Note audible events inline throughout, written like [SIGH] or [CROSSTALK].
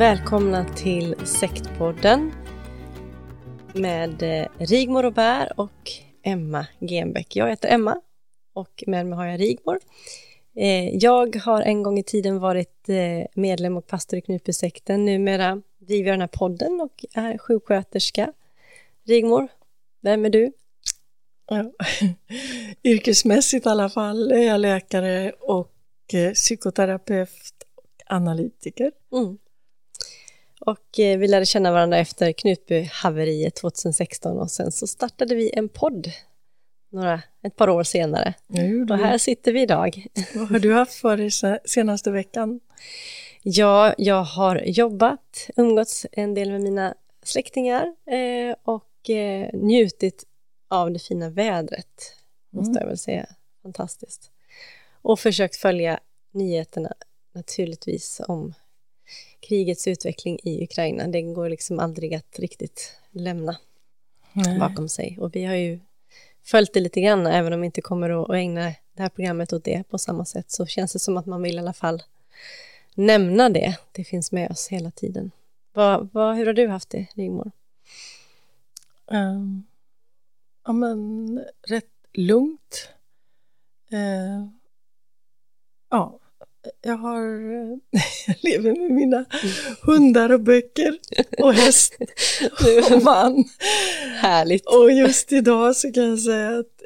Välkomna till Sektpodden med eh, Rigmor och Bär och Emma Genbeck. Jag heter Emma och med mig har jag Rigmor. Eh, jag har en gång i tiden varit eh, medlem och pastor i Knutbysekten. Numera driver jag den här podden och är sjuksköterska. Rigmor, vem är du? Ja. [LAUGHS] Yrkesmässigt i alla fall är jag läkare och psykoterapeut och analytiker. Mm. Och eh, vi lärde känna varandra efter Knutby-haveriet 2016 och sen så startade vi en podd några, ett par år senare. Och här sitter vi idag. [LAUGHS] Vad har du haft för dig senaste veckan? Ja, jag har jobbat, umgåtts en del med mina släktingar eh, och eh, njutit av det fina vädret, måste mm. jag väl säga. Fantastiskt. Och försökt följa nyheterna naturligtvis om krigets utveckling i Ukraina. Det går liksom aldrig att riktigt lämna Nej. bakom sig. Och vi har ju följt det lite grann, även om vi inte kommer att ägna det här programmet åt det på samma sätt, så känns det som att man vill i alla fall nämna det. Det finns med oss hela tiden. Vad, vad, hur har du haft det, Rigmor? Um, ja, men rätt lugnt. Uh, ja, jag har, [LAUGHS] jag lever med mina hundar och böcker och häst [LAUGHS] och man. Härligt. Och just idag så kan jag säga att,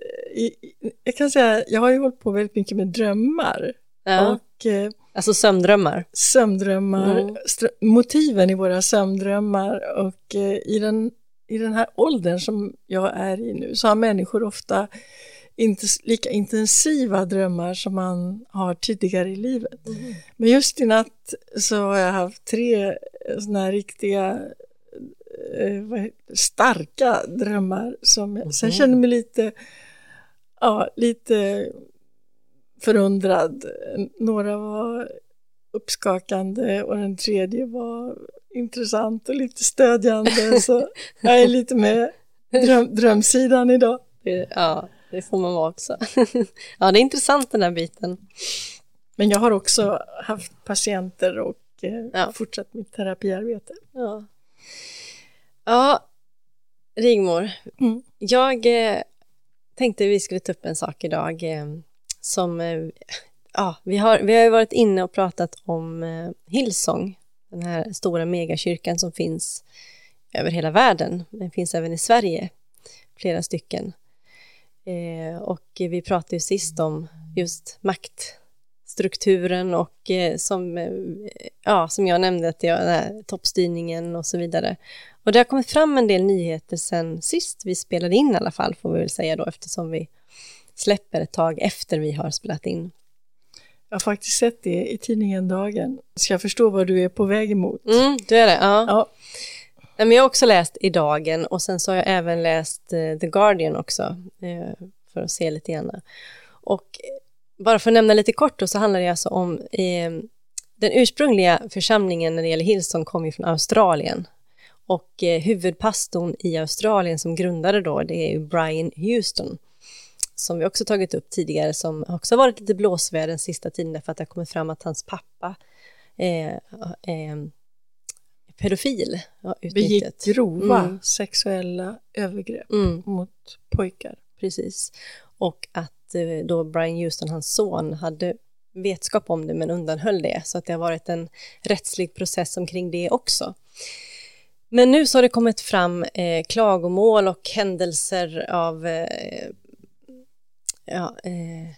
jag kan säga, jag har ju hållit på väldigt mycket med drömmar. Ja. Och, eh, alltså sömndrömmar? Sömndrömmar, mm. motiven i våra sömndrömmar och eh, i den, i den här åldern som jag är i nu så har människor ofta inte lika intensiva drömmar som man har tidigare i livet. Mm. Men just i natt så har jag haft tre sådana här riktiga eh, starka drömmar som mm. sen kände mig lite, ja, lite förundrad. Några var uppskakande och den tredje var intressant och lite stödjande så [LAUGHS] jag är lite med dröm, drömsidan idag. Ja, det får man vara också. [LAUGHS] ja, det är intressant den här biten. Men jag har också haft patienter och eh, ja. fortsatt mitt terapiarbete. Ja, ja Rigmor, mm. jag eh, tänkte vi skulle ta upp en sak idag eh, som, ja, vi har, vi har varit inne och pratat om eh, Hillsong, den här stora megakyrkan som finns över hela världen. Den finns även i Sverige, flera stycken. Eh, och vi pratade ju sist om just maktstrukturen och eh, som, eh, ja, som jag nämnde, att jag, här, toppstyrningen och så vidare. Och det har kommit fram en del nyheter sen sist vi spelade in i alla fall, får vi väl säga då, eftersom vi släpper ett tag efter vi har spelat in. Jag har faktiskt sett det i tidningen Dagen. Ska jag förstå vad du är på väg emot? Mm, du är det? Ja. Ja, Nej, men jag har också läst i Dagen och sen så har jag även läst eh, The Guardian också eh, för att se lite grann. Och bara för att nämna lite kort då så handlar det alltså om eh, den ursprungliga församlingen när det gäller Hillsong kom ju från Australien och eh, huvudpastorn i Australien som grundade då det är ju Brian Houston som vi också tagit upp tidigare som också varit lite blåsväder den sista tiden därför att det har kommit fram att hans pappa eh, eh pedofil. Ja, begick grova Mm. sexuella övergrepp Mm, mot pojkar. precis. Och att eh, då Brian Houston, hans son, hade vetskap om det men undanhöll det. Så att det har varit en rättslig process omkring det också. Men nu så har det kommit fram eh, klagomål och händelser av eh, ja, eh,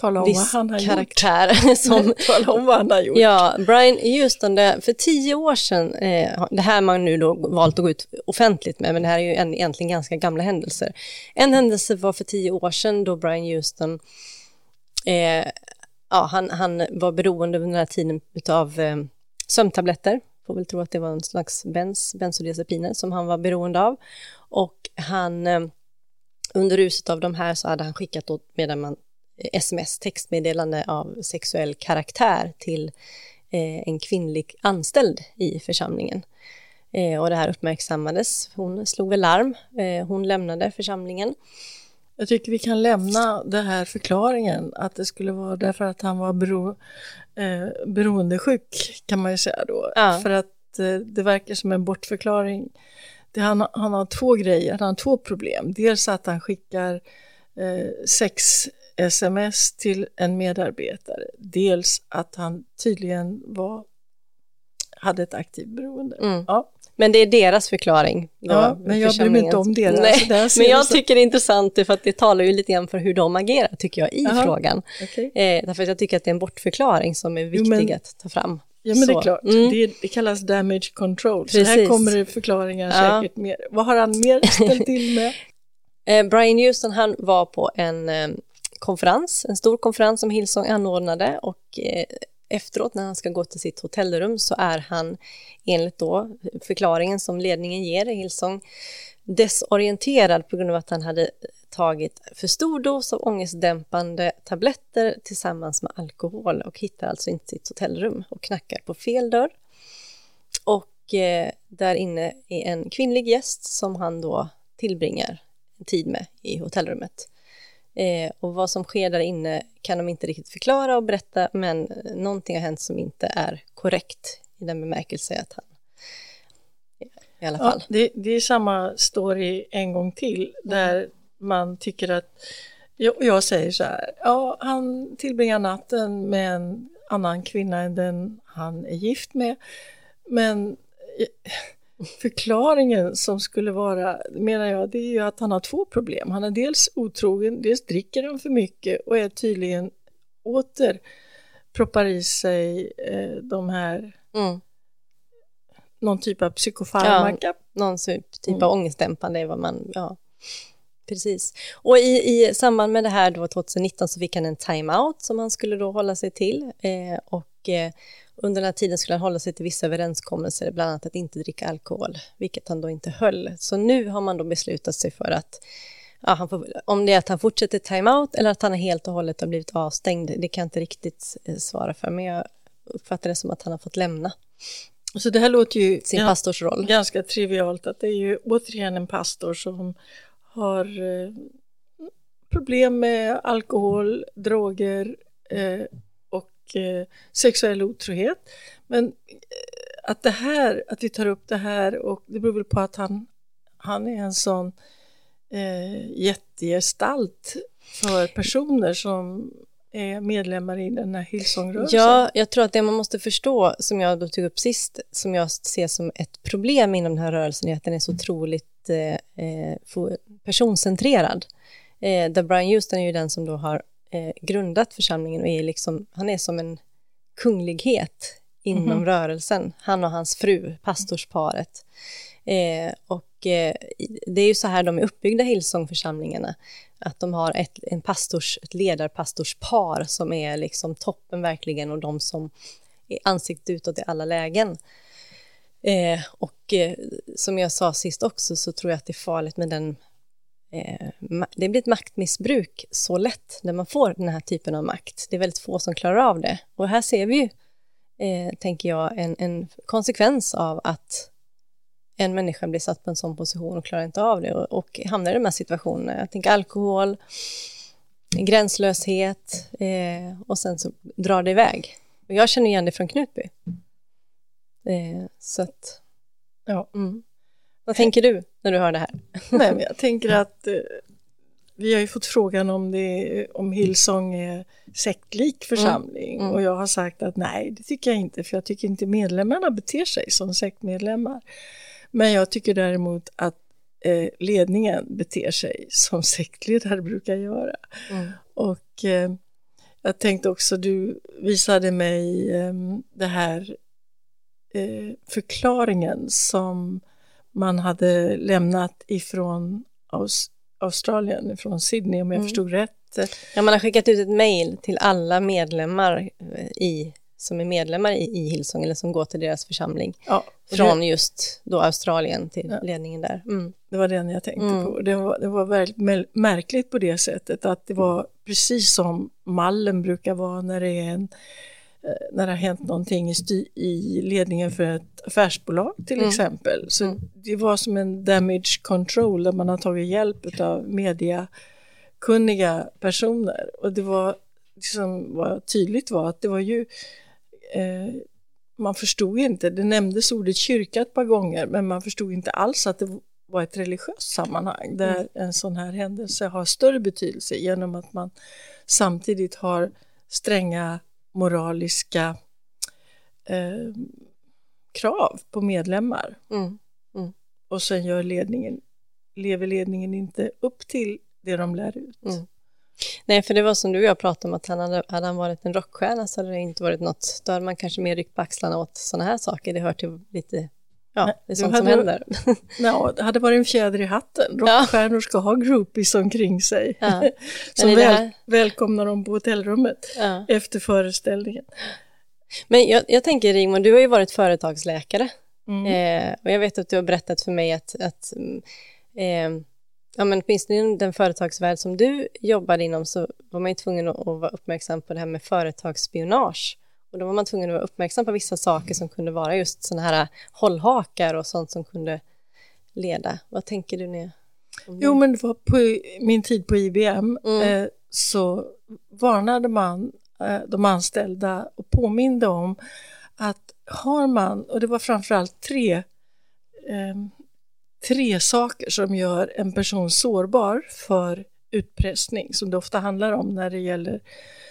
Tala om vad viss han har gjort. karaktär [LAUGHS] som Tala om vad han har gjort. Ja, Brian Houston, det, för tio år sedan, eh, det här man nu då valt att gå ut offentligt med, men det här är ju en, egentligen ganska gamla händelser. En händelse var för tio år sedan då Brian Houston, eh, ja, han, han var beroende under den här tiden av eh, sömntabletter, får väl tro att det var en slags bens, bensodiazepiner som han var beroende av. Och han, eh, under ruset av de här så hade han skickat åt medlemmar sms, textmeddelande av sexuell karaktär till eh, en kvinnlig anställd i församlingen. Eh, och det här uppmärksammades. Hon slog väl larm. Eh, hon lämnade församlingen. Jag tycker vi kan lämna den här förklaringen att det skulle vara därför att han var bero, eh, beroendesjuk kan man ju säga då. Ja. För att eh, det verkar som en bortförklaring. Det, han, han har två grejer, han har två problem. Dels att han skickar eh, sex sms till en medarbetare. Dels att han tydligen var, hade ett aktivt beroende. Mm. Ja. Men det är deras förklaring. då, Ja, men jag bryr mig inte om deras. Nej, Där men jag så- tycker det är intressant för att det talar ju lite grann för hur de agerar, tycker jag, i Jaha. frågan. Okej. Eh, därför att jag tycker att det är en bortförklaring som är viktig men- att ta fram. Ja men det är Så, klart, mm. det, det kallas damage control. Så här Precis. kommer det förklaringar Ja. säkert mer. Vad har han mer ställt till med? [LAUGHS] Eh, Brian Houston han var på en eh, konferens, en stor konferens som Hillsong anordnade och eh, efteråt när han ska gå till sitt hotellrum så är han enligt då förklaringen som ledningen ger i Hillsong desorienterad på grund av att han hade tagit för stor dos av ångestdämpande tabletter tillsammans med alkohol och hittar alltså inte sitt hotellrum och knackar på fel dörr. Och eh, där inne är en kvinnlig gäst som han då tillbringar tid med i hotellrummet. Eh, och vad som sker där inne kan de inte riktigt förklara och berätta, men eh, någonting har hänt som inte är korrekt i den bemärkelse att han i alla Ja, fall. det, det är samma story en gång till där man tycker att, jag, jag säger så här, ja han tillbringar natten med en annan kvinna än den han är gift med. Men eh, förklaringen som skulle vara, menar jag, det är ju att han har två problem. Han är dels otrogen, dels dricker han för mycket och är tydligen åter proppar i sig eh, de här, Mm. någon typ av psykofarmaka. Någon typ, typ Mm. av ångestdämpande är vad man, ja. Precis. Och i, i samband med det här då 2019 så fick han en time-out som han skulle då hålla sig till. Eh, och eh, under den här tiden skulle han hålla sig till vissa överenskommelser, bland annat att inte dricka alkohol, vilket han då inte höll. Så nu har man då beslutat sig för att ja, får, om det är att han fortsätter time-out eller att han helt och hållet har blivit avstängd, det kan jag inte riktigt eh, svara för, men jag uppfattar det som att han har fått lämna Så det här låter ju sin ja, pastorsroll. ganska trivialt att det är ju återigen en pastor som har eh, problem med alkohol, droger eh, och eh, sexuell otrohet. Men att det här, att vi tar upp det här och det beror väl på att han, han är en sån eh, jättegestalt för personer som är medlemmar i den här Hillsong-rörelsen. Ja, jag tror att det man måste förstå, som jag då tog upp sist, som jag ser som ett problem inom den här rörelsen, är att den är så otroligt eh, fo- personcentrerad. Eh, där Brian Houston är ju den som då har eh, grundat församlingen och är liksom, han är som en kunglighet inom Mhm. rörelsen. Han och hans fru, pastorsparet. Eh, och eh, det är ju så här de är uppbyggda, Hillsongförsamlingarna. Att de har ett, en pastors, ett ledarpastorspar som är liksom toppen verkligen och de som är ansiktet utåt i alla lägen. Eh, och eh, som jag sa sist också så tror jag att det är farligt med den eh, det blir ett maktmissbruk så lätt när man får den här typen av makt. Det är väldigt få som klarar av det. Och här ser vi ju, eh, tänker jag, en, en, konsekvens av att en människa blir satt på en sån position och klarar inte av det och, och hamnar i de här situationerna. Jag tänker alkohol, gränslöshet eh, och sen så drar det iväg. Och jag känner igen det från Knutby. Eh, så att, ja. Mm. Vad tänker du när du hör det här? Nej, [LAUGHS] jag tänker att eh, vi har ju fått frågan om, det, om Hillsong är sektlik församling mm. Mm. och jag har sagt att nej, det tycker jag inte för jag tycker inte medlemmarna beter sig som sektmedlemmar. Men jag tycker däremot att eh, ledningen beter sig som sektledare brukar göra. Mm. Och eh, jag tänkte också, du visade mig eh, det här förklaringen som man hade lämnat ifrån Aus Australien, från Sydney om jag mm. förstod rätt. Ja, man har skickat ut ett mejl till alla medlemmar eh, i, som är medlemmar i, i Hillsong eller som går till deras församling. Ja, från det, just då Australien till ja, ledningen där. Mm. Det var den jag tänkte mm. på. Det var, det var väldigt märkligt på det sättet att det var precis som mallen brukar vara när det är en Eh, när det har hänt någonting i, i ledningen för ett affärsbolag till mm. exempel. Så mm. det var som en damage control där man har tagit hjälp av mediakunniga personer. Och det var, det som var tydligt var att det var ju eh, man förstod inte, det nämndes ordet kyrka ett par gånger men man förstod inte alls att det var ett religiöst sammanhang där mm. en sån här händelse har större betydelse genom att man samtidigt har stränga moraliska eh, krav på medlemmar. Mm. Mm. Och sen gör ledningen, lever ledningen inte upp till det de lär ut. Mm. Nej, för det var som du och jag pratade om, att han hade, hade han varit en rockstjärna så hade det inte varit något, då hade man kanske mer ryckt på axlarna åt sådana här saker, det hör till lite Ja, det är sånt hade, som händer. [LAUGHS] Ja, det hade varit en fjäder i hatten. Rockstjärnor ska ha groupies omkring sig. Ja. [LAUGHS] som väl, välkomnar dem på hotellrummet ja. efter föreställningen. Men jag, jag tänker Rigmor, du har ju varit företagsläkare. Mm. Eh, och jag vet att du har berättat för mig att, att eh, ja, men åtminstone inom den företagsvärld som du jobbade inom så var man ju tvungen att, att vara uppmärksam på det här med företagsspionage. Och då var man tvungen att vara uppmärksam på vissa saker som kunde vara just sådana här hållhakar och sånt som kunde leda. Vad tänker du nu? Jo, men det var på min tid på IBM mm. eh, så varnade man eh, de anställda och påminde om att har man, och det var framförallt tre, eh, tre saker som gör en person sårbar för utpressning, som det ofta handlar om när det gäller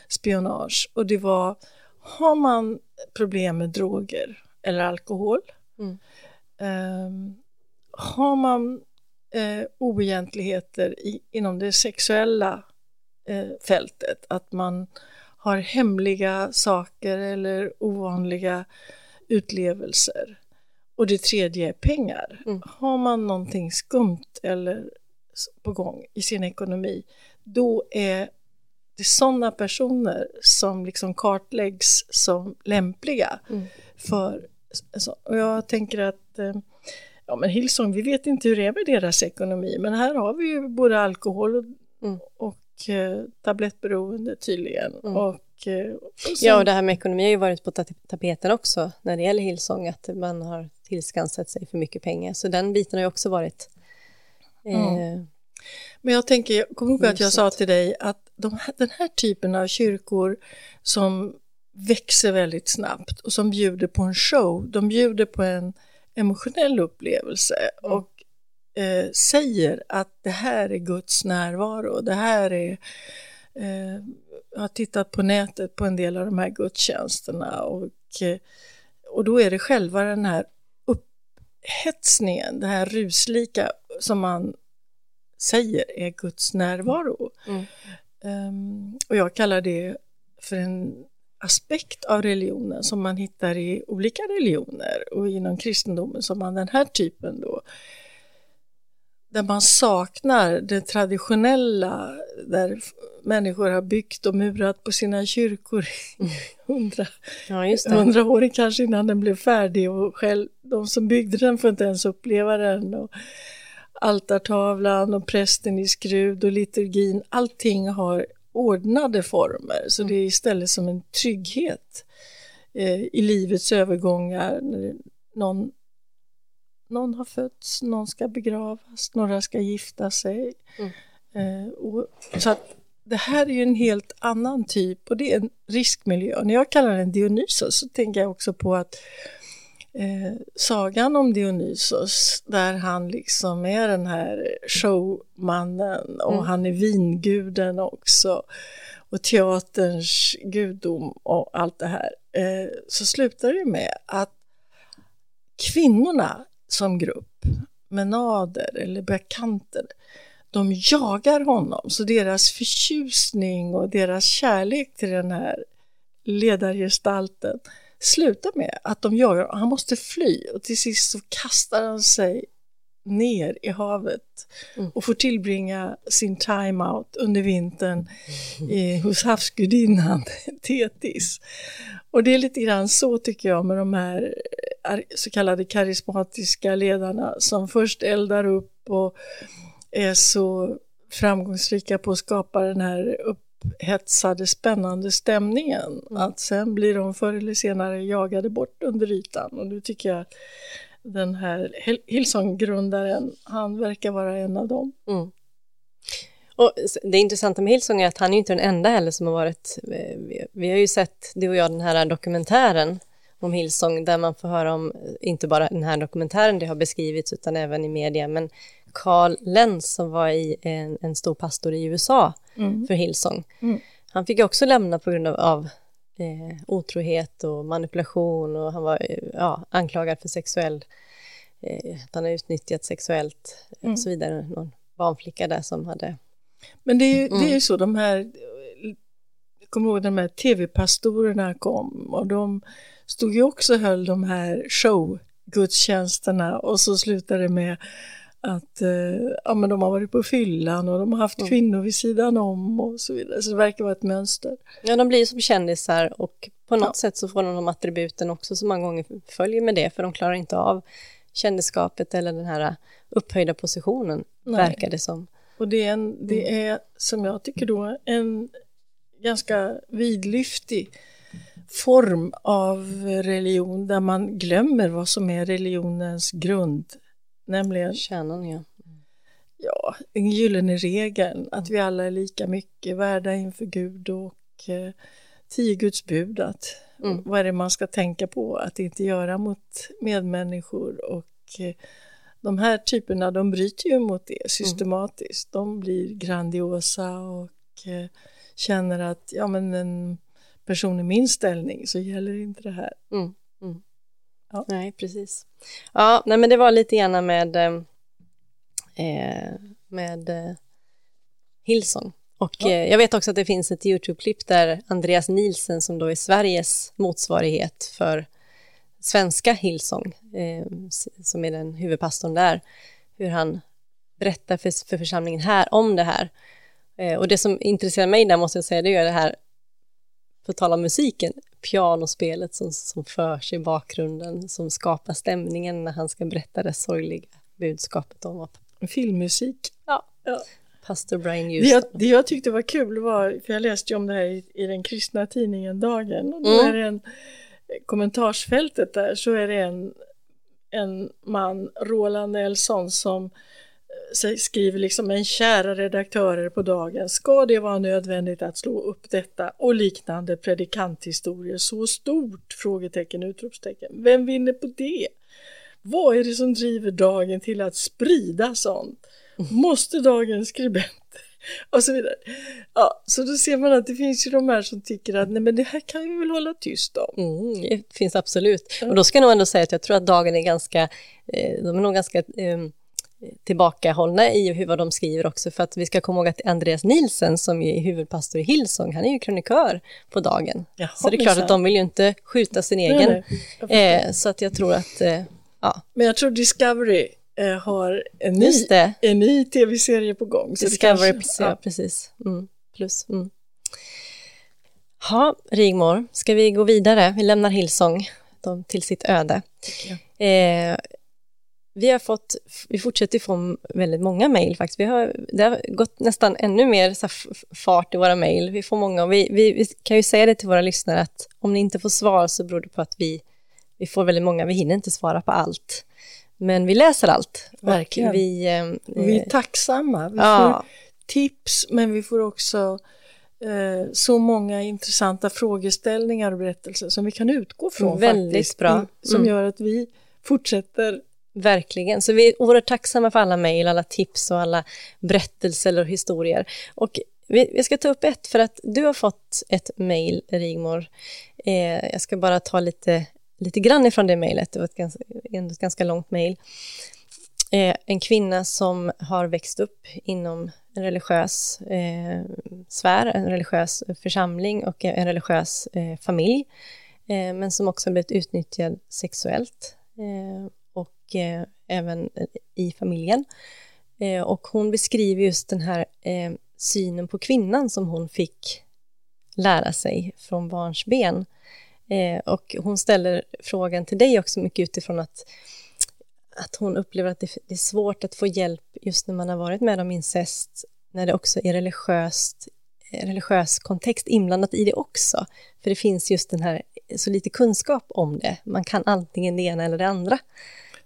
spionage. Och det var har man problem med droger eller alkohol, mm. eh, har man eh, oegentligheter i, inom det sexuella eh, fältet, att man har hemliga saker eller ovanliga utlevelser. Och det tredje är pengar. Mm. Har man någonting skumt eller på gång i sin ekonomi, då är det är sådana personer som liksom kartläggs som lämpliga mm. för... Och jag tänker att eh, ja men Hillsong, vi vet inte hur det är med deras ekonomi, men här har vi ju både alkohol och, mm. och eh, tablettberoende tydligen. Mm. Och, eh, och. Ja, och det här med ekonomi har ju varit på tapeten också när det gäller Hillsong, att man har tillskansat sig för mycket pengar. Så den biten har ju också varit eh, men jag tänker, jag kommer ihåg att jag sa till dig att de här, den här typen av kyrkor som växer väldigt snabbt och som bjuder på en show, de bjuder på en emotionell upplevelse mm. och eh, säger att det här är Guds närvaro, det här är eh, jag har tittat på nätet på en del av de här gudstjänsterna och, eh, och då är det själva den här upphetsningen, det här ruslika som man säger är Guds närvaro. Mm. Um, och jag kallar det för en aspekt av religionen som man hittar i olika religioner och inom kristendomen som man den här typen då där man saknar det traditionella, där människor har byggt och murat på sina kyrkor i hundra, Ja, hundra år kanske innan den blev färdig och själv, de som byggde den får inte ens uppleva den. Och altartavlan och prästen i skrud och liturgin, allting har ordnade former så det är istället som en trygghet eh, i livets övergångar. När någon, någon har fötts, någon ska begravas, några ska gifta sig. Eh, och, så att det här är ju en helt annan typ och det är en riskmiljö. När jag kallar den Dionysos så tänker jag också på att eh, sagan om Dionysos där han liksom är den här showmannen och Mm. han är vinguden också och teaterns gudom och allt det här. Eh, så slutar det med att kvinnorna som grupp, menader eller bakanter, de jagar honom. Så deras förtjusning och deras kärlek till den här ledargestalten slutar med att de jagar honom. Han måste fly och till sist så kastar han sig ner i havet och får tillbringa sin time out under vintern eh, hos havsgudinnan [LAUGHS] Tetis. Och det är lite grann så tycker jag med de här ar- så kallade karismatiska ledarna som först eldar upp och är så framgångsrika på att skapa den här upphetsade, spännande stämningen. Att sen blir de förr eller senare jagade bort under ytan. Och nu tycker jag att den här Hil- Hillsong-grundaren, han verkar vara en av dem. Mm. Och det intressanta med Hillsong är att han är inte den enda heller som har varit... eh, vi- Vi har ju sett, du och jag, den här dokumentären om Hillsong där man får höra om, eh, inte bara den här dokumentären det har beskrivits utan även i media, men Carl Lenz som var i en, en stor pastor i USA för Hillsong. Mm. Han fick också lämna på grund av, av eh, otrohet och manipulation och han var eh, ja, anklagad för sexuell, eh, att han har utnyttjat sexuellt Mm. och så vidare. Någon barnflicka där som hade Men det är ju, det är Mm. ju så, de här, jag kommer ihåg de här tv-pastorerna kom och de stod ju också och höll de här showgudstjänsterna och så slutade det med att eh, ja, men de har varit på fyllan och de har haft Mm. kvinnor vid sidan om och så vidare. Så det verkar vara ett mönster. Ja, de blir som kändisar och på något Ja. sätt så får de de attributen också som många gånger följer med det, för de klarar inte av kändisskapet eller den här upphöjda positionen, Nej. verkar det som. Och det är, en, Mm. det är som jag tycker då en ganska vidlyftig form av religion där man glömmer vad som är religionens grund. Nämligen Kärnan, ja. ja, den gyllene regeln att vi alla är lika mycket värda inför Gud och eh, tio Guds bud. Att, Mm. Vad är det man ska tänka på att inte göra mot medmänniskor och eh, de här typerna de bryter ju mot det systematiskt. De blir grandiosa och eh, känner att ja men en person i min ställning så gäller inte det här. Mm. Mm. Ja. Nej, precis. Ja, nej, men det var lite grann med, eh, med eh, Hillsong. Och Ja. eh, jag vet också att det finns ett YouTube-klipp där Andreas Nielsen, som då är Sveriges motsvarighet för svenska Hillsong, eh, som är den huvudpastorn där, hur han berättar för, för församlingen här om det här. Eh, och det som intresserar mig där måste jag säga, det är det här, på tal om musiken, pianospelet som, som förs i bakgrunden, som skapar stämningen när han ska berätta det sorgliga budskapet om att Filmmusik. ja, Ja. pastor Brian Det Houston. jag, det jag tyckte var kul var, för jag läste ju om det här i, i den kristna tidningen Dagen, och då Mm. är det en kommentarsfältet där så är det en, en man, Roland Nelson, som skriver liksom en kära redaktörer på Dagen, ska det vara nödvändigt att slå upp detta och liknande predikanthistorier så stort? Frågetecken, utropstecken. Vem vinner på det? Vad är det som driver Dagen till att sprida sånt? Måste Dagens skribenter [LAUGHS] och så vidare. Ja, så då ser man att det finns ju de här som tycker att nej men det här kan vi väl hålla tyst om. Mm, det finns absolut. Och då ska jag nog ändå säga att jag tror att Dagen är ganska, eh, de är nog ganska eh, tillbakahållna i hur vad de skriver också, för att vi ska komma ihåg att Andreas Nielsen, som är huvudpastor i Hillsong, han är ju krönikör på Dagen. Jaha, så det är klart att de vill ju inte skjuta sin egen. nej. Eh, så att jag tror att, eh, ja, Men jag tror Discovery eh, har en ny, en ny tv-serie på gång. Discovery, kanske, ja. precis. Mm, plus. Mm. Ja, Rigmor, ska vi gå vidare? Vi lämnar Hillsong till sitt öde. Eh, vi har fått, vi fortsätter få väldigt många mejl faktiskt. Vi har, det har gått nästan ännu mer så fart i våra mejl. Vi får många vi, vi, vi, kan ju säga det till våra lyssnare att om ni inte får svar så beror det på att vi, vi får väldigt många, vi hinner inte svara på allt. Men vi läser allt. Verkligen. Vi, eh, vi är tacksamma. Vi ja. får tips men vi får också eh, så många intressanta frågeställningar och berättelser som vi kan utgå från. Väldigt faktiskt, bra. Mm. Som gör att vi fortsätter Verkligen, så vi är oerhört tacksamma för alla mejl, alla tips och alla berättelser och historier. Och vi, vi, ska ta upp ett, för att du har fått ett mejl, Rigmor. Eh, jag ska bara ta lite, lite grann ifrån det mejlet, det var ett ganska, ett ganska långt mejl. Eh, en kvinna som har växt upp inom en religiös eh, sfär, en religiös församling och en religiös eh, familj, eh, men som också blivit utnyttjad sexuellt eh, och eh, även i familjen. Eh, och hon beskriver just den här eh, synen på kvinnan som hon fick lära sig från barns ben. Eh, och hon ställer frågan till dig också mycket utifrån att, att hon upplever att det, det är svårt att få hjälp just när man har varit med om incest, när det också är religiöst eh, religiös kontext inblandat i det också. För det finns just den här, så lite kunskap om det. Man kan antingen det ena eller det andra.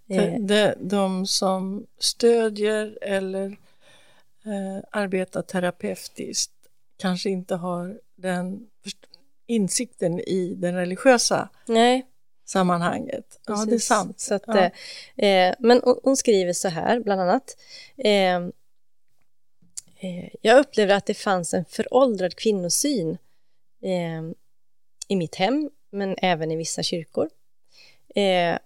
Eh. De, de som stödjer eller eh, arbetar terapeutiskt kanske inte har den insikten i den religiösa Nej. sammanhanget. Precis. Ja, det är sant. Så att, ja. eh, men hon skriver så här, bland annat. Eh, eh, jag upplevde att det fanns en föråldrad kvinnosyn eh, i mitt hem, men även i vissa kyrkor. Eh,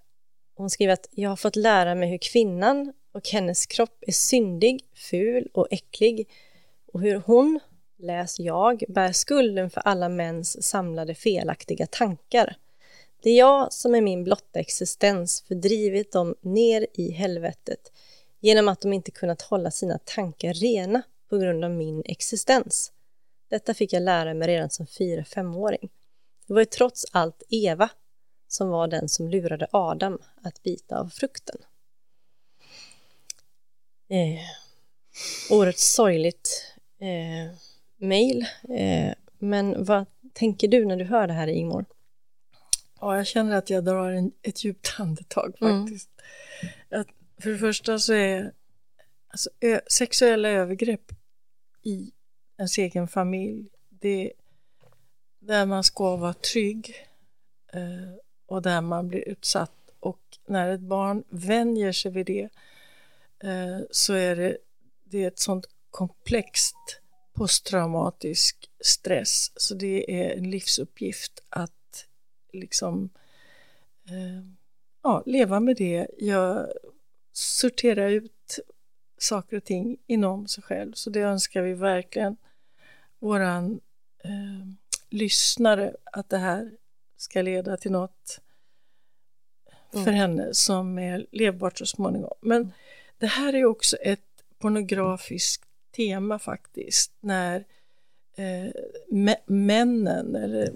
hon skriver att jag har fått lära mig hur kvinnan och hennes kropp är syndig, ful och äcklig och hur hon, läs jag, bär skulden för alla mäns samlade felaktiga tankar. Det är jag som är min blotta existens fördrivit dem ner i helvetet genom att de inte kunnat hålla sina tankar rena på grund av min existens. Detta fick jag lära mig redan som fyra femåring. Det var ju trots allt Eva som var den som lurade Adam att bita av frukten. Eh, oerhört sorgligt eh, mejl. Eh, men vad tänker du när du hör det här, Ingmar? Ja, jag känner att jag drar en, ett djupt andetag mm. faktiskt. Mm. Att för det första så är alltså, ö, sexuella övergrepp i ens egen familj, det där man ska vara trygg eh, och där man blir utsatt. Och när ett barn vänjer sig vid det eh, så är det, det är ett sånt komplext posttraumatisk stress så det är en livsuppgift att liksom eh, ja, leva med det. Jag sorterar ut saker och ting inom sig själv så det önskar vi verkligen våran eh, lyssnare att det här ska leda till något mm. för henne som är levbart så småningom. Men det här är också ett pornografiskt tema faktiskt, när eh, männen eller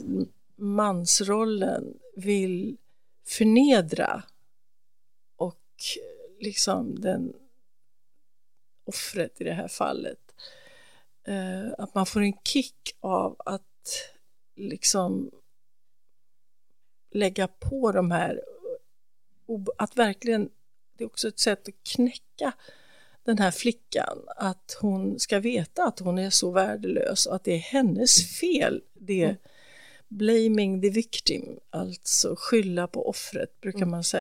mansrollen vill förnedra och liksom den offret i det här fallet. Eh, att man får en kick av att liksom lägga på de här, att verkligen, det är också ett sätt att knäcka den här flickan, att hon ska veta att hon är så värdelös och att det är hennes fel. Det är blaming the victim, alltså skylla på offret brukar man säga.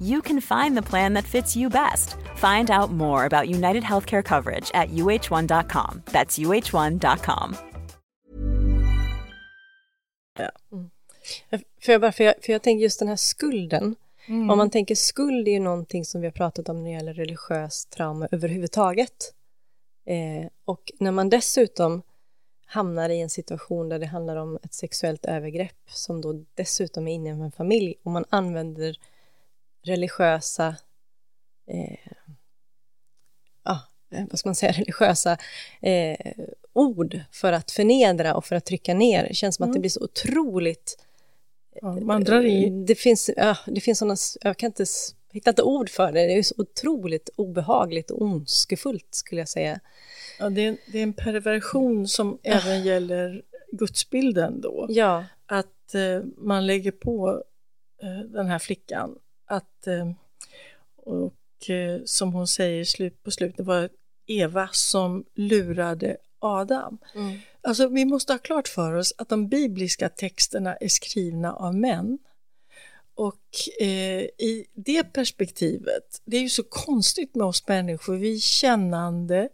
you can find the plan that fits you best. Find out more about United Healthcare coverage at uh1.com. That's uh1.com. För jag, bara, för, jag, för jag tänker just den här skulden. Om man tänker skuld är ju någonting som vi har pratat om när det gäller religiös trauma överhuvudtaget. Eh, och när man dessutom hamnar i en situation där det handlar om ett sexuellt övergrepp som då dessutom är inne i en familj och man använder religiösa eh, ja, eh, vad ska man säga, [LAUGHS] religiösa eh, ord för att förnedra och för att trycka ner. Det känns som att det blir så otroligt Ja, man drar i. det finns, ja, det finns sådana, jag kan inte, hitta inte ord för det, det är så otroligt obehagligt och ondskefullt skulle jag säga. Ja, det, är, det är en perversion som även gäller gudsbilden då. Ja, Att eh, man lägger på eh, den här flickan att, eh, och eh, som hon säger slut på slutet, var Eva som lurade Adam. Mm. Alltså vi måste ha klart för oss att de bibliska texterna är skrivna av män. Och eh, i det perspektivet, det är ju så konstigt med oss människor, vi är kännande,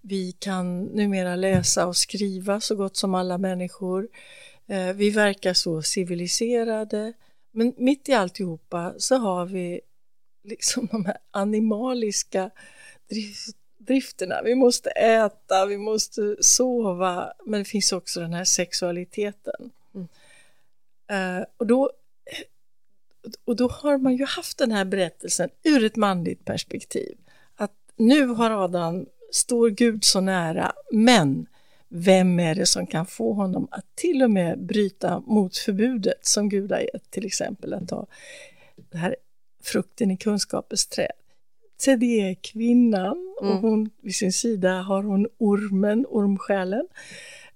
vi kan numera läsa och skriva så gott som alla människor. Eh, vi verkar så civiliserade, men mitt i alltihopa så har vi liksom de här animaliska drift, drifterna. Vi måste äta, vi måste sova, men det finns också den här sexualiteten. Eh, och, då, och då har man ju haft den här berättelsen ur ett manligt perspektiv. Att nu har Adam, står Gud så nära, men vem är det som kan få honom att till och med bryta mot förbudet som Gud har gett, till exempel att ta det här frukten i kunskapens träd. Så det är kvinnan och hon vid sin sida har hon ormen, ormsjälen.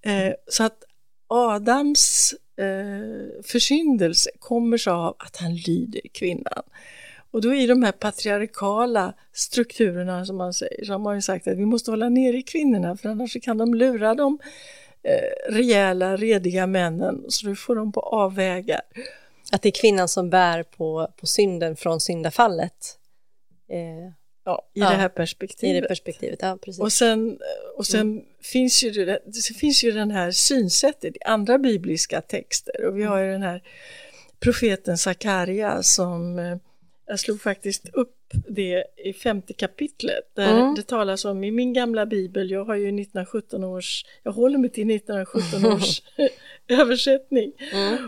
Eh, så att Adams eh, försyndelse kommer sig av att han lyder kvinnan. Och då i de här patriarkala strukturerna som man säger, så har man ju sagt att vi måste hålla nere kvinnorna för annars kan de lura de eh, rejäla, rediga männen så då får de på avvägar. att det är kvinnan som bär på, på synden från syndafallet. Eh, Ja, I Ja, det här I perspektivet. det perspektivet, ja precis. Och sen, och sen finns, ju det, det finns ju den här synsättet i andra bibliska texter och vi har ju den här profeten Sakaria som eh, jag slog faktiskt upp det i femte kapitlet där Mm. det talas om i min gamla bibel, jag har ju 1917 års, jag håller mig till 1917 [LAUGHS] års [LAUGHS] översättning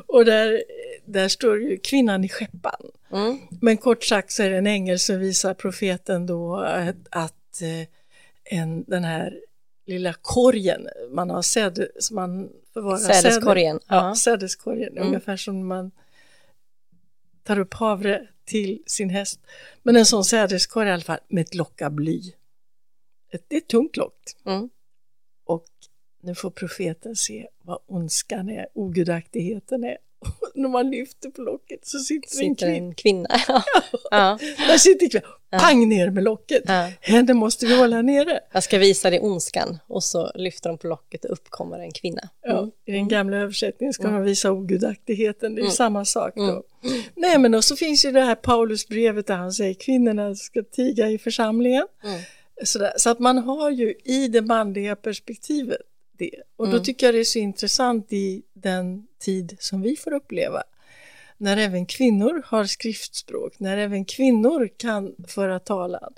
och där, där står ju kvinnan i skeppan. Mm. Men kort sagt så är det en ängel som visar profeten då att, att eh, en, den här lilla korgen man har säd, som man förvarar Sädeskorgen, säde- Ja, ja. sädeskorgen, Mm. ungefär som man tar upp havre till sin häst. Men en sån sädeskorg i alla fall med ett lock av bly. Det är ett tungt lock. Mm. Och nu får profeten se vad ondskan är, ogudaktigheten är. Och [LAUGHS] när man lyfter på locket så sitter, det en Sitter kvinna. en kvinna. ja. [LAUGHS] Där sitter kvinnan. Pang ner med locket. Ja. Henne måste vi hålla nere. Jag ska visa dig ondskan och så lyfter de på locket och upp kommer en kvinna. Ja, I den gamla översättningen ska man visa ogudaktigheten, det är Mm. samma sak då. Nej men och så finns ju det här Paulusbrevet där han säger kvinnorna ska tiga i församlingen. Mm. Sådär. Så att man har ju i det manliga perspektivet det. Och Mm. då tycker jag det är så intressant i den tid som vi får uppleva. När även kvinnor har skriftspråk, när även kvinnor kan föra talan.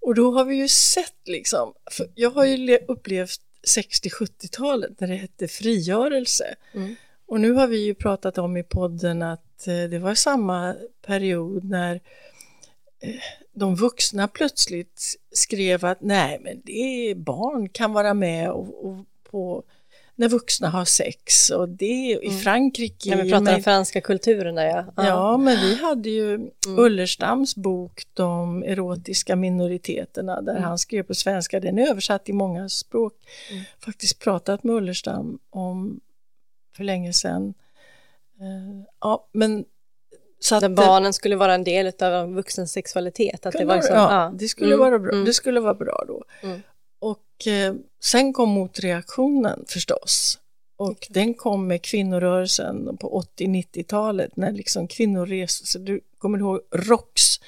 Och då har vi ju sett liksom, jag har ju le- upplevt 60-70-talet när det hette frigörelse. Mm. Och nu har vi ju pratat om i podden att eh, det var samma period när eh, de vuxna plötsligt skrev att nej men det är barn kan vara med och, och på när vuxna har sex och det i mm. Frankrike. När vi pratar om franska kulturen där ja. Ja, ja men vi hade ju mm. Ullerstams bok De erotiska minoriteterna där mm. han skrev på svenska, den är översatt i många språk. Mm. Faktiskt pratat med Ullerstam om för länge sedan. Uh, ja, men så att, Där barnen skulle vara en del av vuxens sexualitet. Att det, var liksom, ja, ja, det skulle, vara bra, mm. det skulle vara bra då. Mm. Och eh, sen kom motreaktionen förstås. Och den kom med kvinnorörelsen på 80-90-talet när liksom kvinnor reste. Du kommer ihåg ROX,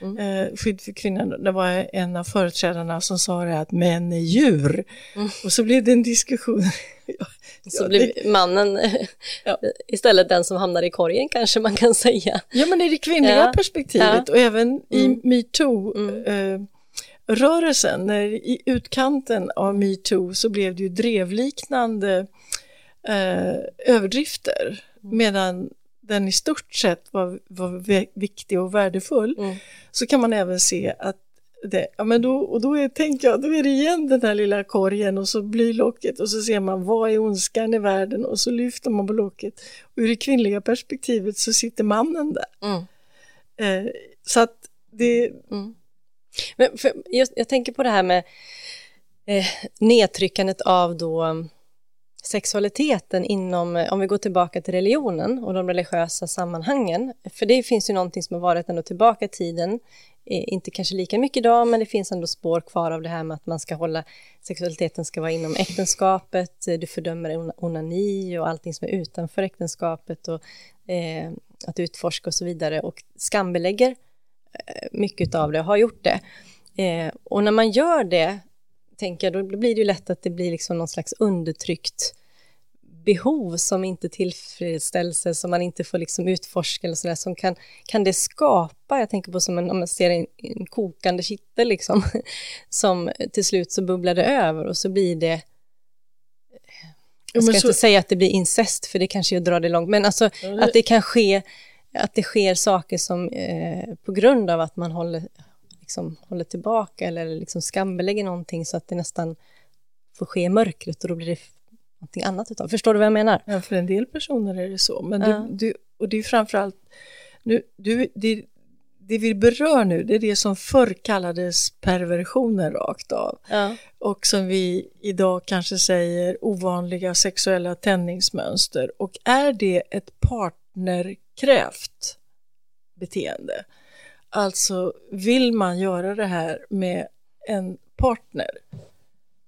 mm. eh, skydd för kvinnor. Det var en av företrädarna som sa det att män är djur. Mm. Och så blev det en diskussion. [LAUGHS] så ja, blir det... mannen [LAUGHS] ja. istället den som hamnar i korgen kanske man kan säga. Ja men i det kvinnliga ja. perspektivet och även i mm. metoo. Mm. Eh, rörelsen, när i utkanten av metoo så blev det ju drevliknande eh, överdrifter mm. medan den i stort sett var, var viktig och värdefull mm. så kan man även se att det, ja men då, och då är, tänker jag, då är det igen den här lilla korgen och så blir locket och så ser man vad är ondskan i världen och så lyfter man på locket. Och ur det kvinnliga perspektivet så sitter mannen där. Mm. Eh, så att det, mm. Men för, just, jag tänker på det här med eh, nedtryckandet av då sexualiteten inom, eh, om vi går tillbaka till religionen och de religiösa sammanhangen, för det finns ju någonting som har varit ändå tillbaka i tiden, eh, inte kanske lika mycket idag, men det finns ändå spår kvar av det här med att man ska hålla, sexualiteten ska vara inom äktenskapet, eh, du fördömer onani och allting som är utanför äktenskapet och eh, att utforska och så vidare. Och skambelägger mycket av det har gjort det. Eh, och när man gör det, tänker jag, då blir det ju lätt att det blir liksom någon slags undertryckt behov som inte tillfredsställelse, som man inte får liksom utforska eller sådär, som kan, kan det skapa, jag tänker på som en, om man ser en, en kokande kittel liksom, [LAUGHS] som till slut så bubblar det över och så blir det jag ska så... inte säga att det blir incest, för det kanske är att dra det långt, men alltså det... att det kan ske att det sker saker som eh, på grund av att man håller, liksom, håller tillbaka eller liksom skambelägger någonting så att det nästan får ske i mörkret och då blir det någonting annat utav. Förstår du vad jag menar? Ja, för en del personer är det så. Men ja. du, du, och det är framförallt, nu, du, det, det vi berör nu, det är det som förr kallades perversioner rakt av. Ja. Och som vi idag kanske säger ovanliga sexuella tändningsmönster. Och är det ett partner krävt beteende. Alltså vill man göra det här med en partner.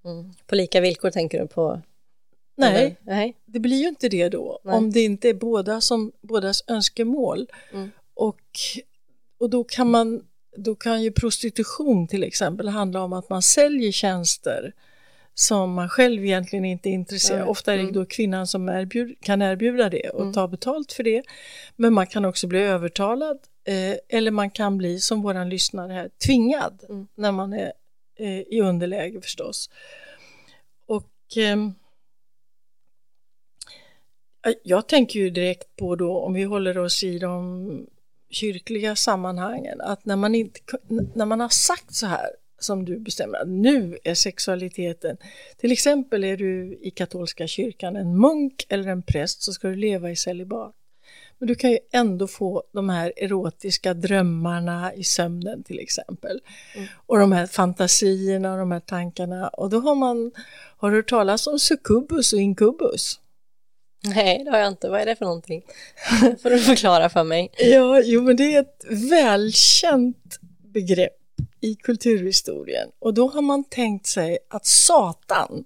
Mm. På lika villkor tänker du på? Nej, Nej, det blir ju inte det då Nej. om det inte är båda som, bådas önskemål. Mm. Och, och då kan man då kan ju prostitution till exempel handla om att man säljer tjänster som man själv egentligen inte är intresserad av. Ofta är det mm. då kvinnan som erbjud, kan erbjuda det och mm. ta betalt för det. Men man kan också bli övertalad eh, eller man kan bli, som våran lyssnare här, tvingad mm. när man är eh, i underläge förstås. Och eh, jag tänker ju direkt på då, om vi håller oss i de kyrkliga sammanhangen, att när man, inte, när man har sagt så här som du bestämmer. Nu är sexualiteten, till exempel är du i katolska kyrkan en munk eller en präst så ska du leva i celibat. Men du kan ju ändå få de här erotiska drömmarna i sömnen till exempel. Mm. Och de här fantasierna och de här tankarna. Och då har man, har du hört talas om succubus och incubus? Nej, det har jag inte. Vad är det för någonting? [LAUGHS] får du förklara för mig. Ja, jo men det är ett välkänt begrepp i kulturhistorien och då har man tänkt sig att Satan,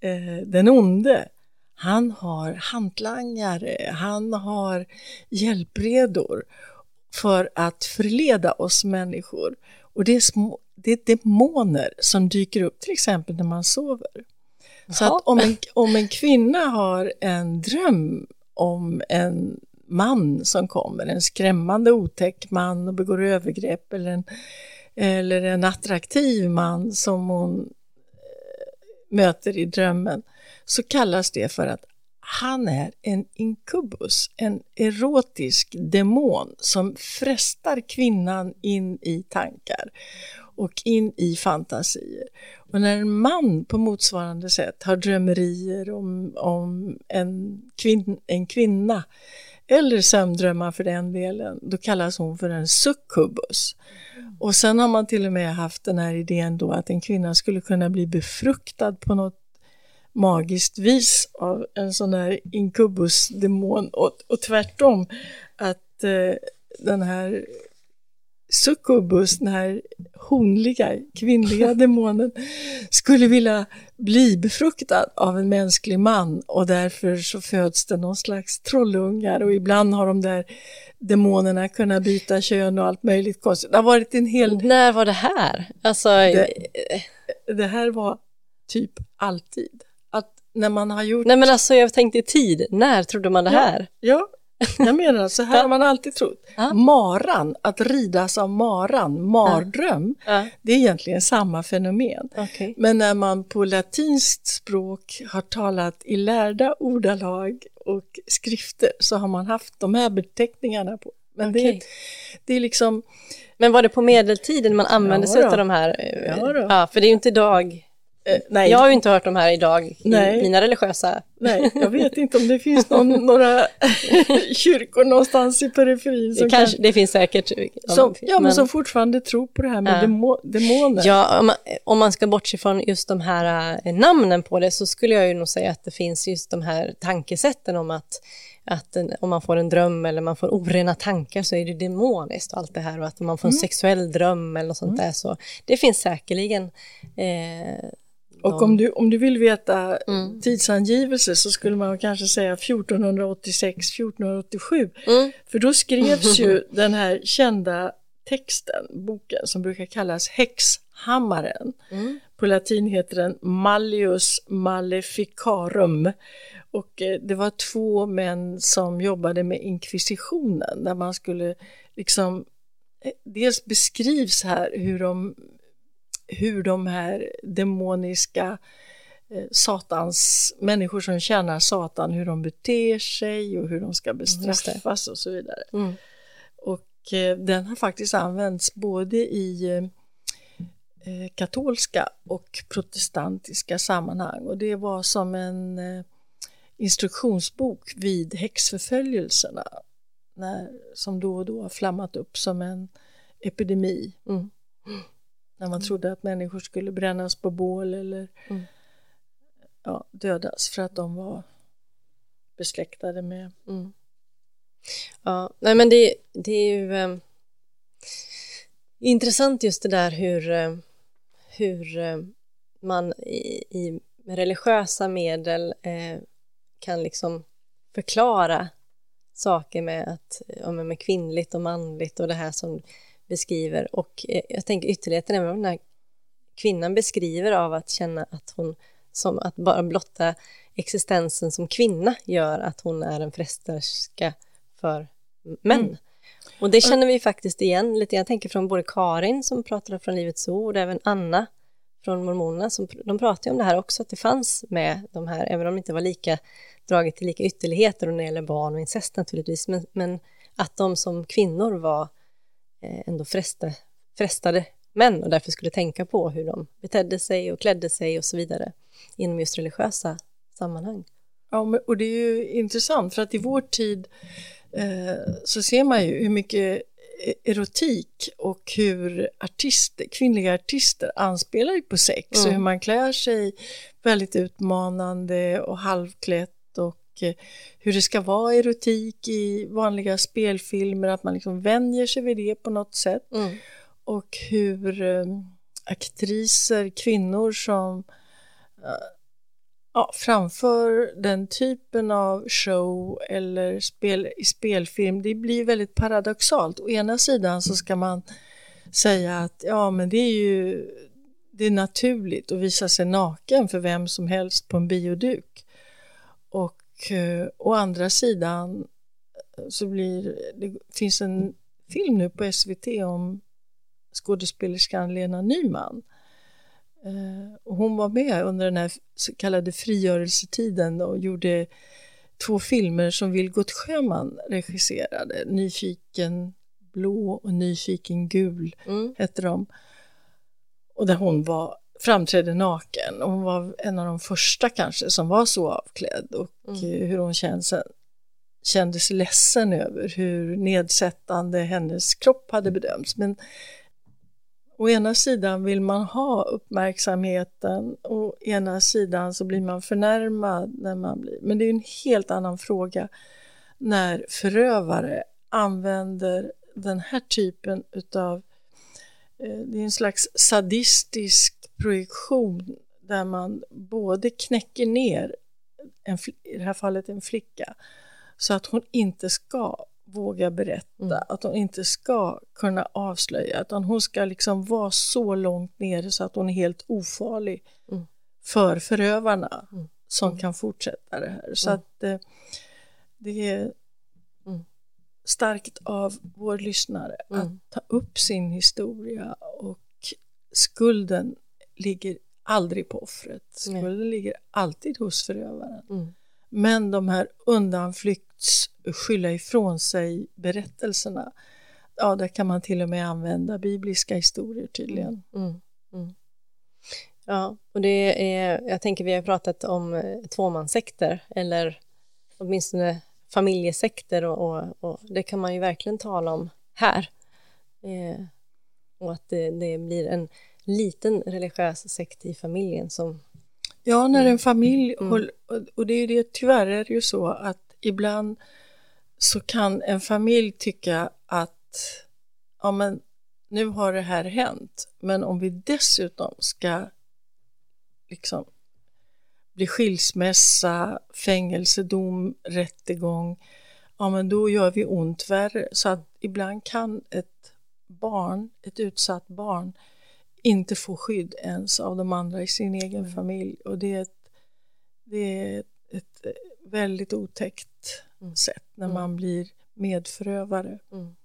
eh, den onde, han har hantlangare, han har hjälpredor för att förleda oss människor. Och det är, små, det är demoner som dyker upp till exempel när man sover. Jaha. Så att om en, om en kvinna har en dröm om en man som kommer, en skrämmande otäck man och begår övergrepp eller en eller en attraktiv man som hon eh, möter i drömmen så kallas det för att han är en inkubus, en erotisk demon som frestar kvinnan in i tankar och in i fantasier. Och när en man på motsvarande sätt har drömmerier om, om en, kvin, en kvinna eller sömndrömmar för den delen, då kallas hon för en succubus. Och sen har man till och med haft den här idén då att en kvinna skulle kunna bli befruktad på något magiskt vis av en sån här inkubusdemon och, och tvärtom att eh, den här succubus, den här honliga kvinnliga [LAUGHS] demonen, skulle vilja bli befruktad av en mänsklig man och därför så föds det någon slags trollungar och ibland har de där demonerna kunnat byta kön och allt möjligt konstigt. Det har varit en hel... När var det här? Alltså... Det, det här var typ alltid. Att när man har gjort... Nej men alltså jag tänkte i tid, när trodde man det här? Ja, [LAUGHS] jag menar, så här har man alltid trott. Ja. Maran, att ridas av maran, mardröm, ja. det är egentligen samma fenomen. Okay. Men när man på latinskt språk har talat i lärda ordalag och skrifter så har man haft de här beteckningarna på. Men okay. det, det är liksom... Men var det på medeltiden man använde ja, sig av de här? Ja, då. ja, för det är ju inte idag Eh, nej. Jag har ju inte hört de här idag nej. i mina religiösa... Nej, jag [LAUGHS] vet inte om det finns någon, några [LAUGHS] kyrkor någonstans i periferin. Som det, kanske, kan, det finns säkert. Som, ja, men, men, som fortfarande tror på det här med ja. demo, demoner. Ja, om man, om man ska bortse från just de här äh, namnen på det så skulle jag ju nog säga att det finns just de här tankesätten om att att en, om man får en dröm eller man får orena tankar så är det demoniskt och allt det här och att om man får en mm. sexuell dröm eller något sånt mm. där så det finns säkerligen eh, och om du, om du vill veta mm. tidsangivelse så skulle man kanske säga 1486, 1487. Mm. För då skrevs ju [LAUGHS] den här kända texten, boken, som brukar kallas Häxhammaren. Mm. På latin heter den Malleus Maleficarum. Och eh, det var två män som jobbade med inkvisitionen där man skulle liksom eh, Dels beskrivs här hur de hur de här demoniska eh, satans, människor som tjänar satan, hur de beter sig och hur de ska bestraffas och så vidare. Mm. Och eh, den har faktiskt använts både i eh, katolska och protestantiska sammanhang och det var som en instruktionsbok vid häxförföljelserna när, som då och då har flammat upp som en epidemi. Mm. När man mm. trodde att människor skulle brännas på bål eller mm. ja, dödas för att de var besläktade med. Mm. Ja, nej men det, det är ju eh, intressant just det där hur, eh, hur eh, man i, i religiösa medel eh, kan liksom förklara saker med, att, ja, med kvinnligt och manligt och det här som beskriver och eh, jag tänker ytterligheten är vad den här kvinnan beskriver av att känna att hon som att bara blotta existensen som kvinna gör att hon är en frestarska för män. Mm. Och det känner vi faktiskt igen lite. Jag tänker från både Karin som pratade från Livets Ord, även Anna från Mormonerna, som, de pratar om det här också, att det fanns med de här, även om det inte var lika draget till lika ytterligheter när det gäller barn och incest naturligtvis, men, men att de som kvinnor var ändå fresta, frestade män och därför skulle tänka på hur de betedde sig och klädde sig och så vidare inom just religiösa sammanhang. Ja, och det är ju intressant för att i vår tid eh, så ser man ju hur mycket e-, erotik och hur artister, kvinnliga artister anspelar på sex mm. och hur man klär sig väldigt utmanande och halvklätt och Eh, hur det ska vara erotik i vanliga spelfilmer, att man liksom vänjer sig vid det på något sätt. Mm. Och hur eh, aktriser, kvinnor som eh, ja, framför den typen av show eller spel, i spelfilm, det blir väldigt paradoxalt. Å ena sidan så ska man säga att ja, men det är ju det är naturligt att visa sig naken för vem som helst på en bioduk. Eh, å andra sidan eh, så blir det finns en film nu på SVT om skådespelerskan Lena Nyman Eh, och hon var med under den här så kallade frigörelsetiden och gjorde två filmer som Vilgot Sjöman regisserade. Nyfiken blå och Nyfiken gul Mm. hette de. Och där hon var, framträdde naken. Och hon var en av de första kanske som var så avklädd. Och eh, hur hon kände, sig- kände sig ledsen över hur nedsättande hennes kropp hade bedömts. Men å ena sidan vill man ha uppmärksamheten och å ena sidan så blir man förnärmad när man blir... Men det är en helt annan fråga när förövare använder den här typen utav eh, det är en slags sadistisk projektion där man både knäcker ner, en, i det här fallet en flicka, så att hon inte ska våga berätta, att hon inte ska kunna avslöja, utan hon ska liksom vara så långt nere så att hon är helt ofarlig Mm. för förövarna Mm. som kan fortsätta det här. Så Mm. att eh, det är Mm. starkt av vår lyssnare Mm. att ta upp sin historia och skulden ligger aldrig på offret. Nej. Skulden ligger alltid hos förövaren. Mm. Men de här undanflykts skylla ifrån sig berättelserna, ja, där kan man till och med använda bibliska historier tydligen. Mm. Mm. Ja, och det är, jag tänker vi har pratat om eh, tvåmanssekter eller åtminstone familjesekter och, och, och det kan man ju verkligen tala om här. Eh, och att det, det blir en liten religiös sekt i familjen som... Ja, när en familj, Mm. håll, och- och det är det, tyvärr är det ju så att ibland så kan en familj tycka att ja men nu har det här hänt, men om vi dessutom ska liksom bli skilsmässa, fängelsedom, rättegång, ja men då gör vi ont värre. Så att ibland kan ett barn, ett utsatt barn, inte få skydd ens av de andra i sin egen familj. Och det är ett, det är ett eh, väldigt otäckt Mm. sätt när Mm. man blir medförövare. Mm.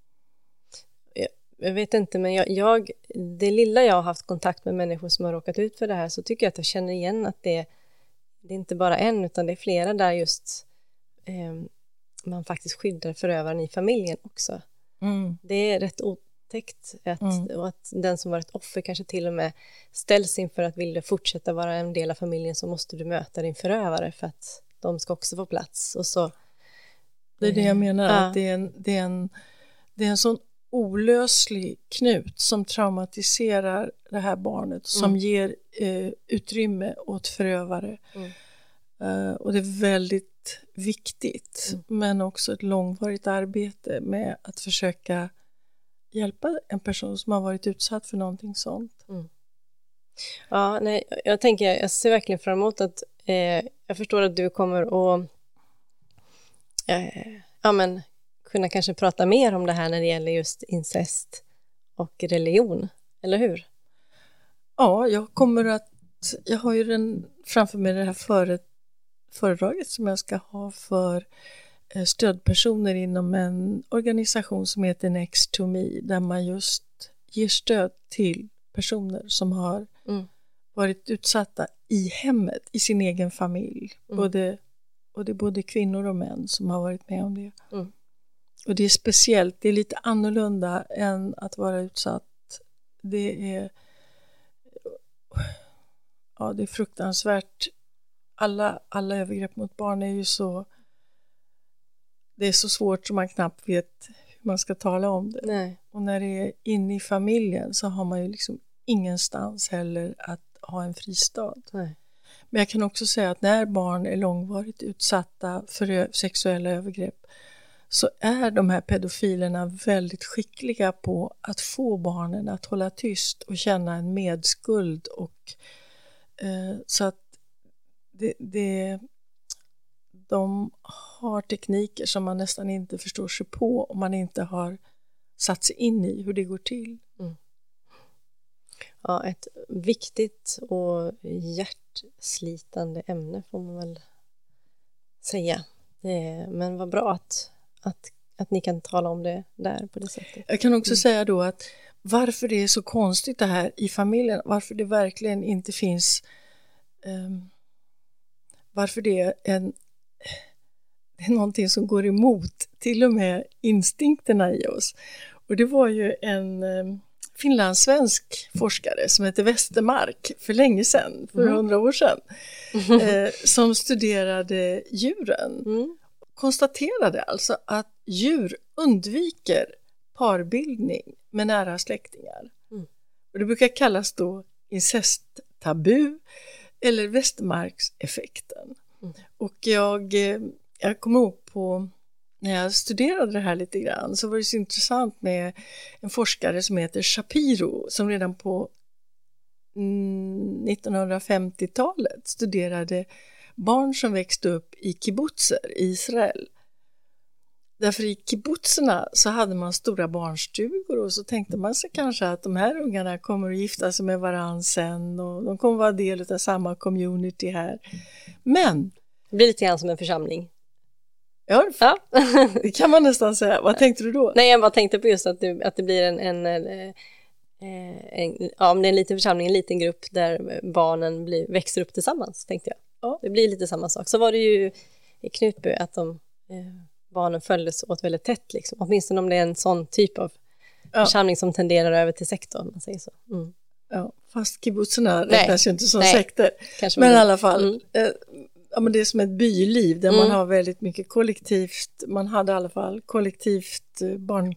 Jag, jag vet inte, men jag, jag, det lilla jag har haft kontakt med människor som har råkat ut för det här så tycker jag att jag känner igen att det, det är inte bara en utan det är flera där just eh, man faktiskt skyddar förövaren i familjen också. Mm. Det är rätt otäckt att, Mm. och att den som varit offer kanske till och med ställs inför att vill du fortsätta vara en del av familjen så måste du möta din förövare för att de ska också få plats och så Det är det jag menar, Ja. att det är, en, det, är en, det är en sån olöslig knut som traumatiserar det här barnet, som Mm. ger eh, utrymme åt förövare. Mm. Eh, och det är väldigt viktigt, Mm. men också ett långvarigt arbete med att försöka hjälpa en person som har varit utsatt för någonting sånt. Ja, nej, jag tänker, jag ser verkligen fram emot att eh, jag förstår att du kommer att eh, ja, men, kunna kanske prata mer om det här när det gäller just incest och religion, eller hur? Ja, jag kommer att... Jag har ju den framför mig det här före, föredraget som jag ska ha för stödpersoner inom en organisation som heter Next to Me där man just ger stöd till personer som har Mm. varit utsatta i hemmet, i sin egen familj. Mm. Både, och det är både kvinnor och män som har varit med om det. Mm. Och det är speciellt, det är lite annorlunda än att vara utsatt. Det är, ja, det är fruktansvärt. Alla, alla övergrepp mot barn är ju så... Det är så svårt som man knappt vet hur man ska tala om det. Nej. Och när det är inne i familjen så har man ju liksom ingenstans heller att ha en fristad. Nej. Men jag kan också säga att när barn är långvarigt utsatta för sexuella övergrepp så är de här pedofilerna väldigt skickliga på att få barnen att hålla tyst och känna en medskuld. Och, eh, så att det, det, de har tekniker som man nästan inte förstår sig på om man inte har satt sig in i hur det går till. Ja, ett viktigt och hjärtslitande ämne får man väl säga. Eh, Men vad bra att, att, att ni kan tala om det där på det sättet. Jag kan också säga då att varför det är så konstigt det här i familjen, varför det verkligen inte finns um, varför det är, en, det är någonting som går emot till och med instinkterna i oss. Och det var ju en um, finlandssvensk forskare som heter Westermark för länge sedan, för mm. hundra mm. år sedan, [LAUGHS] eh, som studerade djuren. Mm. Konstaterade alltså att djur undviker parbildning med nära släktingar. Mm. Och det brukar kallas då incesttabu eller Westermarkseffekten. Mm. Och jag, eh, jag kommer ihåg på när jag studerade det här lite grann så var det så intressant med en forskare som heter Shapiro som redan på mm, 1950-talet studerade barn som växte upp i kibbutzer i Israel. Därför i kibbutzerna så hade man stora barnstugor och så tänkte man sig kanske att de här ungarna kommer att gifta sig med varandra sen och de kommer att vara del av samma community här. Men... Det blir lite grann som en församling. Ja, ja. [LAUGHS] det kan man nästan säga. Vad tänkte du då? Nej, jag bara tänkte på just att, du, att det blir en, en, en, eh, en, ja, om det är en liten församling, en liten grupp där barnen blir, växer upp tillsammans, tänkte jag. Ja. Det blir lite samma sak. Så var det ju i Knutby att de, eh, barnen följdes åt väldigt tätt, liksom. åtminstone om det är en sån typ av ja. församling som tenderar över till sektor, om man säger så. Mm. Ja, fast kibbutzerna räknas ju inte som Nej. sekter. Men i alla fall, mm. eh, ja, men det är som ett byliv där mm. man har väldigt mycket kollektivt, man hade i alla fall kollektivt eh, barn,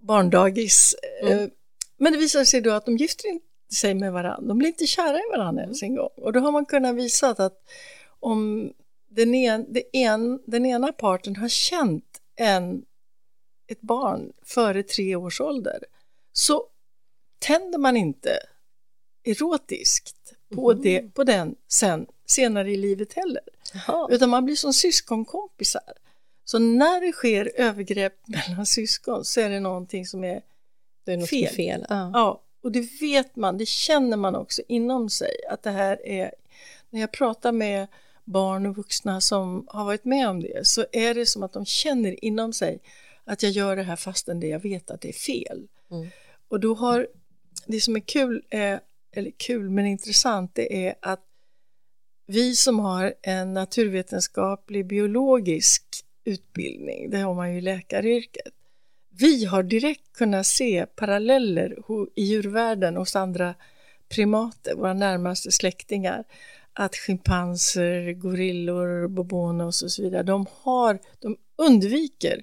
barndagis. Mm. Eh, men det visar sig då att de gifter inte sig med varandra, de blir inte kära i varandra ens en gång. Och då har man kunnat visa att om den, en, en, den ena parten har känt en, ett barn före tre års ålder så tänder man inte erotiskt på, mm. det, på den sen senare i livet heller. Jaha. Utan man blir som syskonkompisar. Så när det sker övergrepp [LAUGHS] mellan syskon så är det någonting som är, det är något fel. fel. Ja. ja. och det vet man, det känner man också inom sig att det här är, när jag pratar med barn och vuxna som har varit med om det så är det som att de känner inom sig att jag gör det här fastän det jag vet att det är fel. Mm. Och då har, det som är kul, är, eller kul men intressant, det är att vi som har en naturvetenskaplig biologisk utbildning, det har man ju i läkaryrket, vi har direkt kunnat se paralleller i djurvärlden hos andra primater, våra närmaste släktingar, att schimpanser, gorillor, bobonos och så vidare, de, har, de undviker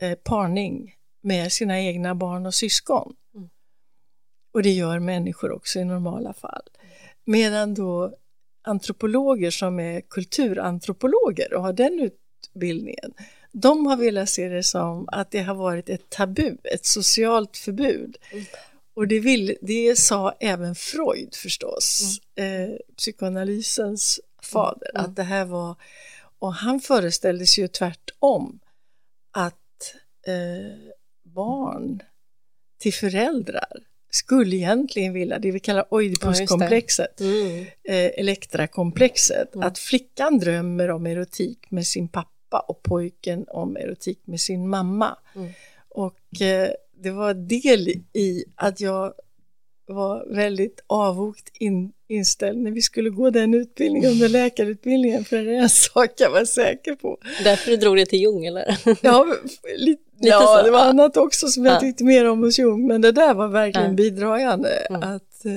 eh, parning med sina egna barn och syskon. Mm. Och det gör människor också i normala fall. Medan då antropologer som är kulturantropologer och har den utbildningen, de har velat se det som att det har varit ett tabu, ett socialt förbud. Mm. Och det, vill, det sa även Freud förstås, mm. eh, psykoanalysens fader, mm. att det här var, och han föreställde sig ju tvärtom, att eh, barn till föräldrar skulle egentligen vilja, det vi kallar Oidipuskomplexet, ja, mm. eh, Elektrakomplexet, mm. att flickan drömmer om erotik med sin pappa och pojken om erotik med sin mamma. Mm. Och eh, det var del i att jag var väldigt avvokt in, inställd när vi skulle gå den utbildningen under läkarutbildningen, för det är en sak jag var säker på. Därför du drog det till Jung eller? Ja, lite, [LAUGHS] ja det var annat också som jag tyckte mer om hos Jung, men det där var verkligen bidragande. Mm. Att, eh,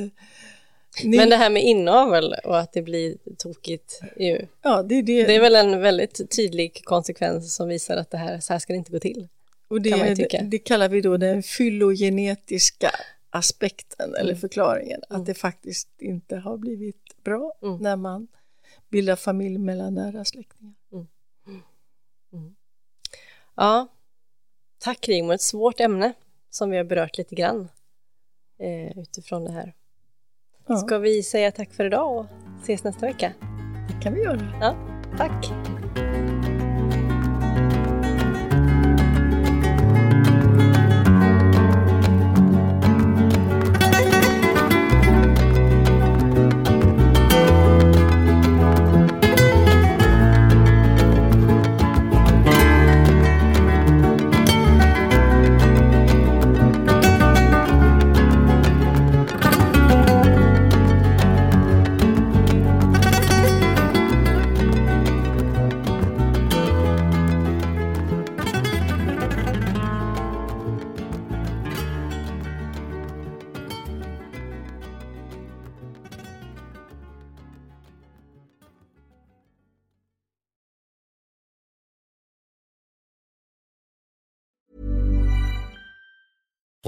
ni... Men det här med inavel och att det blir tokigt, ju. Ja, det, det... det är väl en väldigt tydlig konsekvens som visar att det här, så här ska det inte gå till. Och det, det, det, kallar vi då den fylogenetiska aspekten mm. eller förklaringen, mm. att det faktiskt inte har blivit bra mm. när man bildar familj mellan nära släktingar. Mm. Mm. Ja, tack Rigmor, ett svårt ämne som vi har berört lite grann eh, utifrån det här. Ja. Ska vi säga tack för idag och ses nästa vecka? Det kan vi göra. Ja, tack.